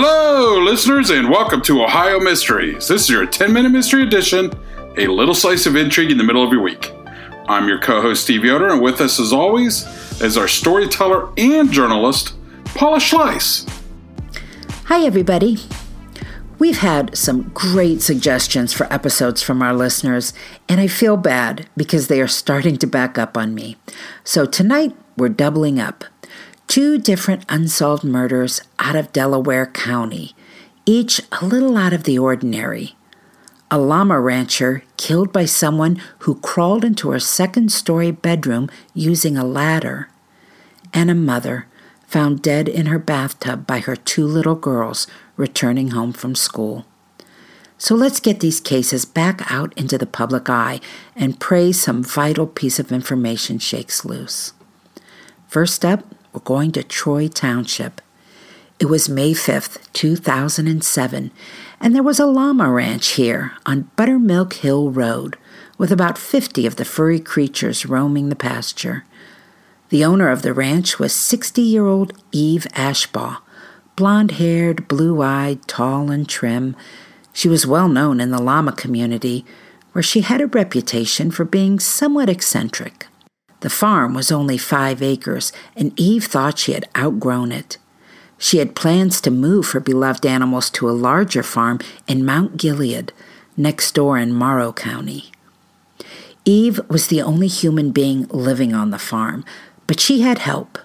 Hello, listeners, and welcome to Ohio Mysteries. This is your 10 minute mystery edition, a little slice of intrigue in the middle of your week. I'm your co host, Steve Yoder, and with us, as always, is our storyteller and journalist, Paula Schleis. Hi, everybody. We've had some great suggestions for episodes from our listeners, and I feel bad because they are starting to back up on me. So tonight, we're doubling up. Two different unsolved murders out of Delaware County, each a little out of the ordinary. A llama rancher killed by someone who crawled into her second story bedroom using a ladder, and a mother found dead in her bathtub by her two little girls returning home from school. So let's get these cases back out into the public eye and pray some vital piece of information shakes loose. First up, we're going to Troy Township. It was May 5th, 2007, and there was a llama ranch here on Buttermilk Hill Road with about 50 of the furry creatures roaming the pasture. The owner of the ranch was 60 year old Eve Ashbaugh, blonde haired, blue eyed, tall, and trim. She was well known in the llama community, where she had a reputation for being somewhat eccentric. The farm was only five acres, and Eve thought she had outgrown it. She had plans to move her beloved animals to a larger farm in Mount Gilead, next door in Morrow County. Eve was the only human being living on the farm, but she had help.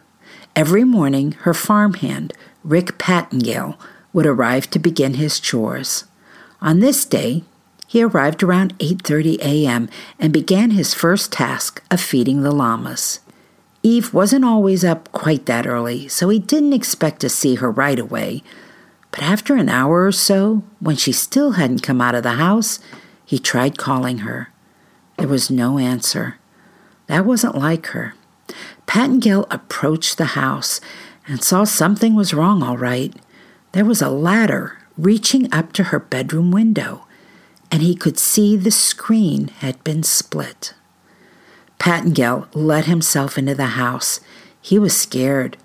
Every morning, her farmhand, Rick Pattengale, would arrive to begin his chores. On this day, he arrived around 8:30 a.m. and began his first task of feeding the llamas. Eve wasn't always up quite that early, so he didn't expect to see her right away. But after an hour or so, when she still hadn't come out of the house, he tried calling her. There was no answer. That wasn't like her. Pattengale approached the house and saw something was wrong all right. There was a ladder reaching up to her bedroom window and he could see the screen had been split. Pattengale let himself into the house. He was scared.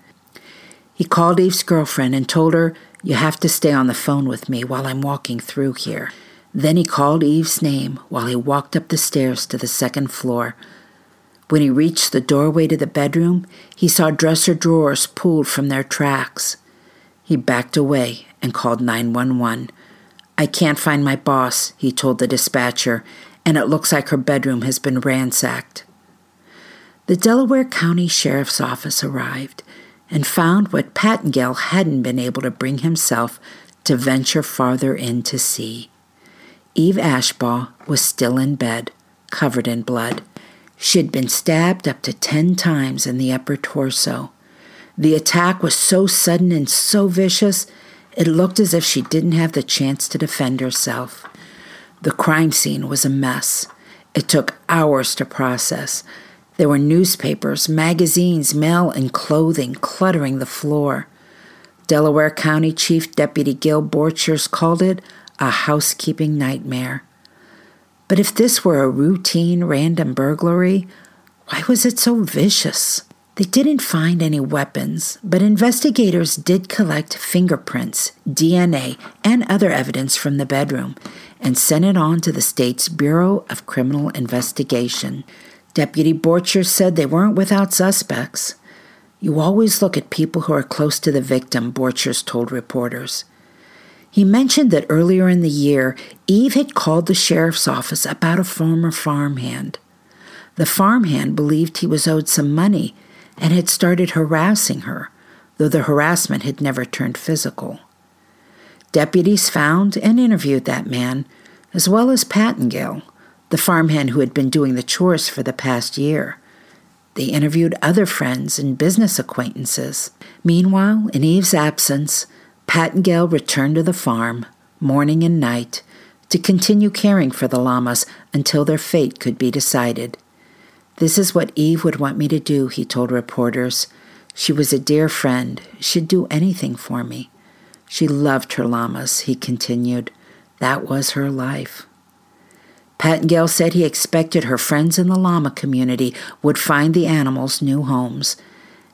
He called Eve's girlfriend and told her, You have to stay on the phone with me while I'm walking through here. Then he called Eve's name while he walked up the stairs to the second floor. When he reached the doorway to the bedroom, he saw dresser drawers pulled from their tracks. He backed away and called 911. I can't find my boss, he told the dispatcher, and it looks like her bedroom has been ransacked. The Delaware County Sheriff's Office arrived and found what Pattengale hadn't been able to bring himself to venture farther in to see. Eve Ashbaugh was still in bed, covered in blood. She had been stabbed up to ten times in the upper torso. The attack was so sudden and so vicious it looked as if she didn't have the chance to defend herself. The crime scene was a mess. It took hours to process. There were newspapers, magazines, mail, and clothing cluttering the floor. Delaware County Chief Deputy Gil Borchers called it a housekeeping nightmare. But if this were a routine random burglary, why was it so vicious? They didn't find any weapons, but investigators did collect fingerprints, DNA, and other evidence from the bedroom and sent it on to the state's Bureau of Criminal Investigation. Deputy Borcher said they weren't without suspects. You always look at people who are close to the victim, Borchers told reporters. He mentioned that earlier in the year, Eve had called the sheriff's office about a former farmhand. The farmhand believed he was owed some money and had started harassing her, though the harassment had never turned physical. Deputies found and interviewed that man, as well as Pattengale, the farmhand who had been doing the chores for the past year. They interviewed other friends and business acquaintances. Meanwhile, in Eve's absence, Pattengale returned to the farm, morning and night, to continue caring for the llamas until their fate could be decided. This is what Eve would want me to do, he told reporters. She was a dear friend. She'd do anything for me. She loved her llamas, he continued. That was her life. Pattengale said he expected her friends in the llama community would find the animals new homes.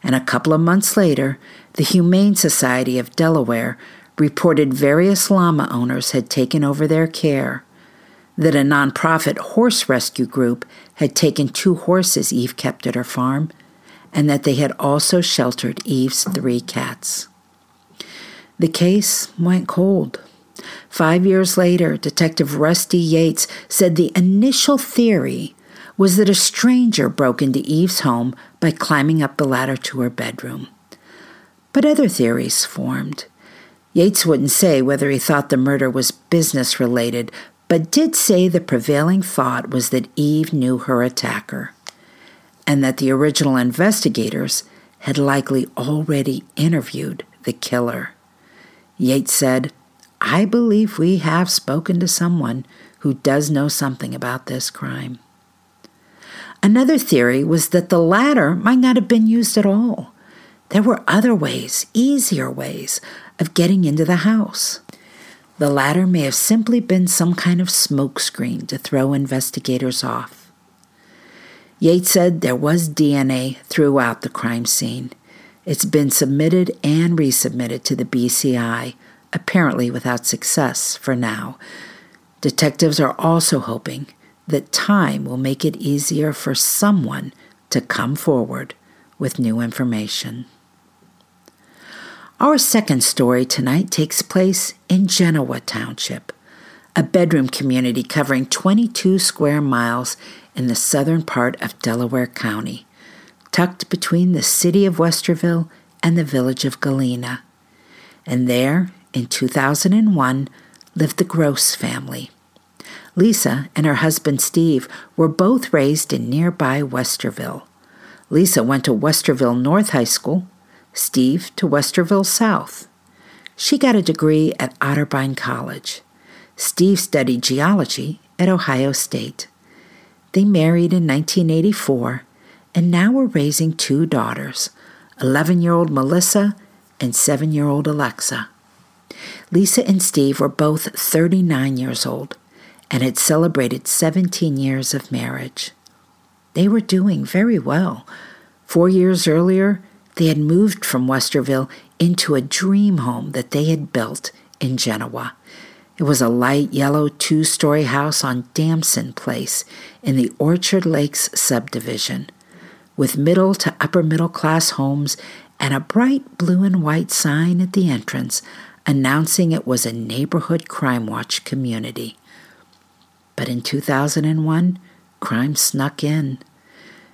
And a couple of months later, the Humane Society of Delaware reported various llama owners had taken over their care, that a nonprofit horse rescue group had taken two horses Eve kept at her farm, and that they had also sheltered Eve's three cats. The case went cold. Five years later, Detective Rusty Yates said the initial theory was that a stranger broke into Eve's home by climbing up the ladder to her bedroom. But other theories formed. Yates wouldn't say whether he thought the murder was business related, but did say the prevailing thought was that Eve knew her attacker, and that the original investigators had likely already interviewed the killer. Yates said, I believe we have spoken to someone who does know something about this crime. Another theory was that the ladder might not have been used at all. There were other ways, easier ways, of getting into the house. The latter may have simply been some kind of smokescreen to throw investigators off. Yates said there was DNA throughout the crime scene. It's been submitted and resubmitted to the BCI, apparently without success for now. Detectives are also hoping that time will make it easier for someone to come forward with new information. Our second story tonight takes place in Genoa Township, a bedroom community covering 22 square miles in the southern part of Delaware County tucked between the city of Westerville and the village of Galena. And there, in 2001, lived the Gross family. Lisa and her husband Steve were both raised in nearby Westerville. Lisa went to Westerville North High School, Steve to Westerville South. She got a degree at Otterbein College. Steve studied geology at Ohio State. They married in 1984 and now we're raising two daughters 11 year old Melissa and 7 year old Alexa. Lisa and Steve were both 39 years old and had celebrated 17 years of marriage. They were doing very well. Four years earlier, they had moved from Westerville into a dream home that they had built in Genoa. It was a light yellow two story house on Damson Place in the Orchard Lakes subdivision with middle to upper middle class homes and a bright blue and white sign at the entrance announcing it was a neighborhood crime watch community. But in 2001, crime snuck in.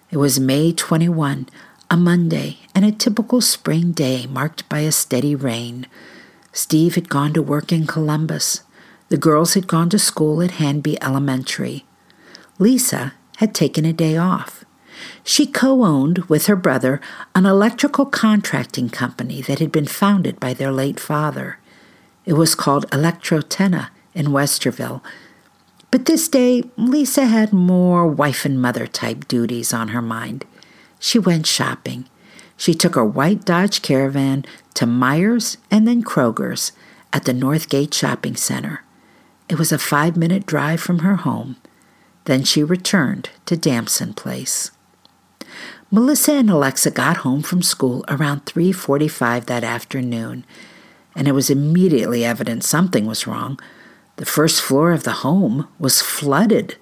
It was May 21, a Monday, and a typical spring day marked by a steady rain. Steve had gone to work in Columbus. The girls had gone to school at Hanby Elementary. Lisa had taken a day off. She co owned with her brother an electrical contracting company that had been founded by their late father. It was called Electrotenna in Westerville. But this day, Lisa had more wife and mother type duties on her mind. She went shopping. She took her white Dodge Caravan to Meijer's and then Kroger's at the Northgate Shopping Center. It was a five minute drive from her home. Then she returned to Damson Place. Melissa and Alexa got home from school around 3:45 that afternoon, and it was immediately evident something was wrong. The first floor of the home was flooded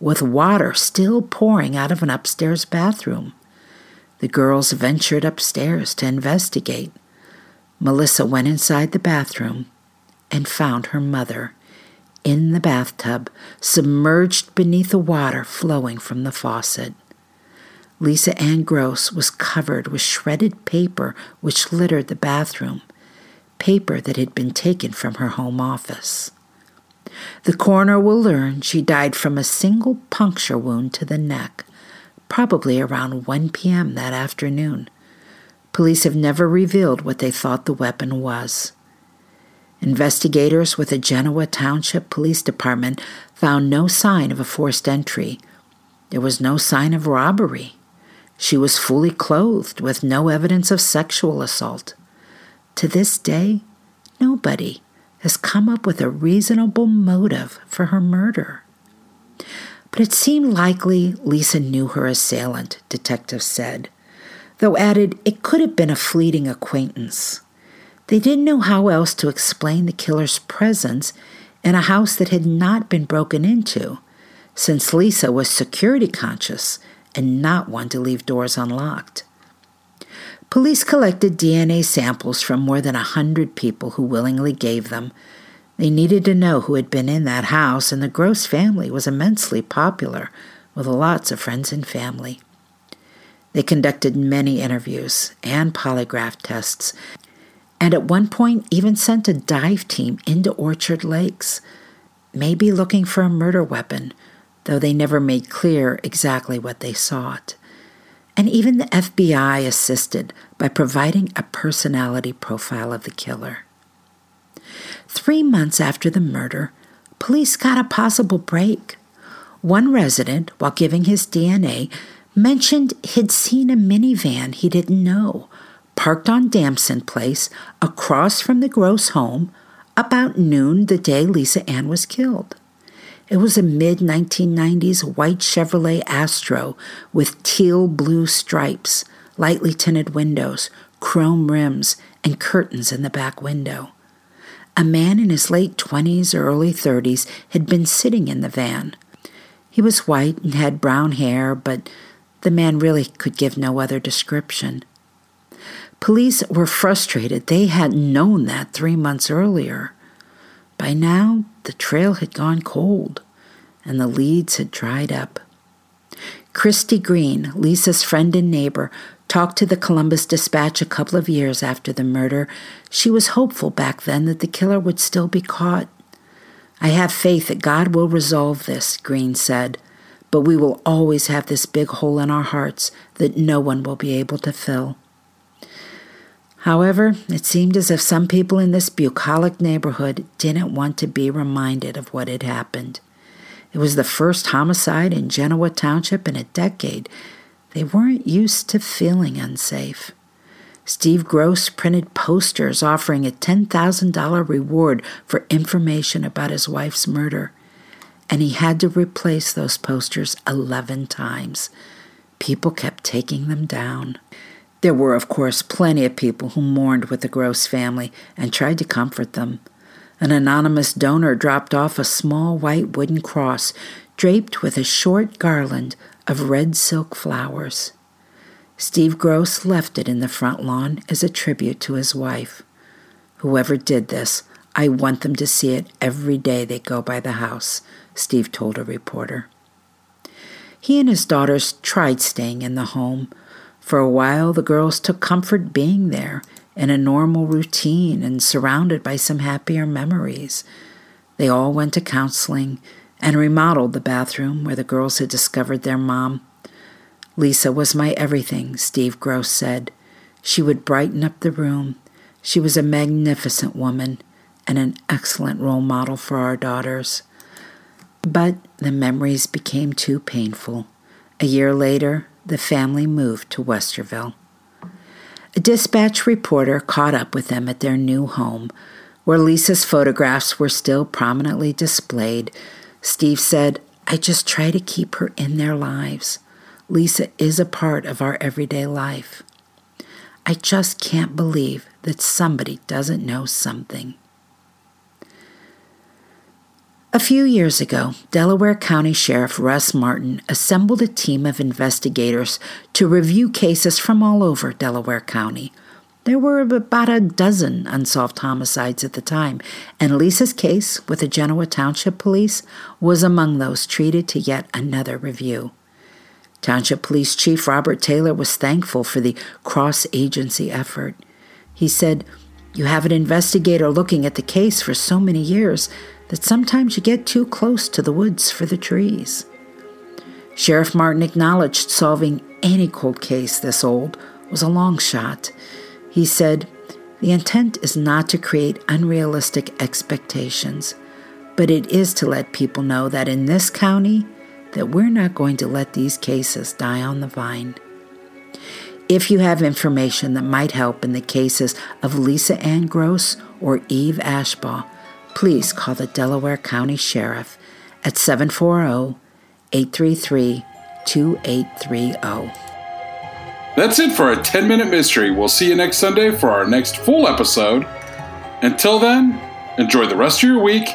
with water still pouring out of an upstairs bathroom. The girls ventured upstairs to investigate. Melissa went inside the bathroom and found her mother in the bathtub, submerged beneath the water flowing from the faucet. Lisa Ann Gross was covered with shredded paper which littered the bathroom, paper that had been taken from her home office. The coroner will learn she died from a single puncture wound to the neck, probably around 1 p.m. that afternoon. Police have never revealed what they thought the weapon was. Investigators with the Genoa Township Police Department found no sign of a forced entry. There was no sign of robbery. She was fully clothed with no evidence of sexual assault. To this day, nobody has come up with a reasonable motive for her murder. But it seemed likely Lisa knew her assailant, detectives said, though added it could have been a fleeting acquaintance. They didn't know how else to explain the killer's presence in a house that had not been broken into, since Lisa was security conscious and not one to leave doors unlocked. Police collected DNA samples from more than a hundred people who willingly gave them. They needed to know who had been in that house, and the Gross family was immensely popular, with lots of friends and family. They conducted many interviews and polygraph tests, and at one point even sent a dive team into Orchard Lakes, maybe looking for a murder weapon, though they never made clear exactly what they sought. And even the FBI assisted by providing a personality profile of the killer. Three months after the murder, police got a possible break. One resident, while giving his DNA, mentioned he'd seen a minivan he didn't know parked on Damson Place across from the Gross home about noon the day Lisa Ann was killed. It was a mid 1990s white Chevrolet Astro with teal blue stripes, lightly tinted windows, chrome rims, and curtains in the back window. A man in his late 20s or early 30s had been sitting in the van. He was white and had brown hair, but the man really could give no other description. Police were frustrated. They hadn't known that three months earlier. By now, the trail had gone cold and the leads had dried up. Christy Green, Lisa's friend and neighbor, talked to the Columbus Dispatch a couple of years after the murder. She was hopeful back then that the killer would still be caught. I have faith that God will resolve this, Green said, but we will always have this big hole in our hearts that no one will be able to fill. However, it seemed as if some people in this bucolic neighborhood didn't want to be reminded of what had happened. It was the first homicide in Genoa Township in a decade. They weren't used to feeling unsafe. Steve Gross printed posters offering a $10,000 reward for information about his wife's murder, and he had to replace those posters 11 times. People kept taking them down. There were, of course, plenty of people who mourned with the Gross family and tried to comfort them. An anonymous donor dropped off a small white wooden cross draped with a short garland of red silk flowers. Steve Gross left it in the front lawn as a tribute to his wife. Whoever did this, I want them to see it every day they go by the house, Steve told a reporter. He and his daughters tried staying in the home, for a while, the girls took comfort being there in a normal routine and surrounded by some happier memories. They all went to counseling and remodeled the bathroom where the girls had discovered their mom. Lisa was my everything, Steve Gross said. She would brighten up the room. She was a magnificent woman and an excellent role model for our daughters. But the memories became too painful. A year later, the family moved to Westerville. A dispatch reporter caught up with them at their new home, where Lisa's photographs were still prominently displayed. Steve said, I just try to keep her in their lives. Lisa is a part of our everyday life. I just can't believe that somebody doesn't know something. A few years ago, Delaware County Sheriff Russ Martin assembled a team of investigators to review cases from all over Delaware County. There were about a dozen unsolved homicides at the time, and Lisa's case with the Genoa Township Police was among those treated to yet another review. Township Police Chief Robert Taylor was thankful for the cross agency effort. He said, You have an investigator looking at the case for so many years that sometimes you get too close to the woods for the trees. Sheriff Martin acknowledged solving any cold case this old was a long shot. He said, The intent is not to create unrealistic expectations, but it is to let people know that in this county, that we're not going to let these cases die on the vine. If you have information that might help in the cases of Lisa Ann Gross or Eve Ashbaugh, please call the Delaware County Sheriff at 740 833 2830. That's it for our 10 minute mystery. We'll see you next Sunday for our next full episode. Until then, enjoy the rest of your week.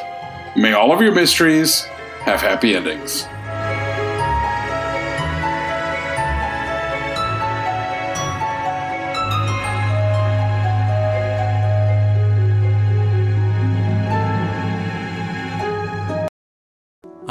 May all of your mysteries have happy endings.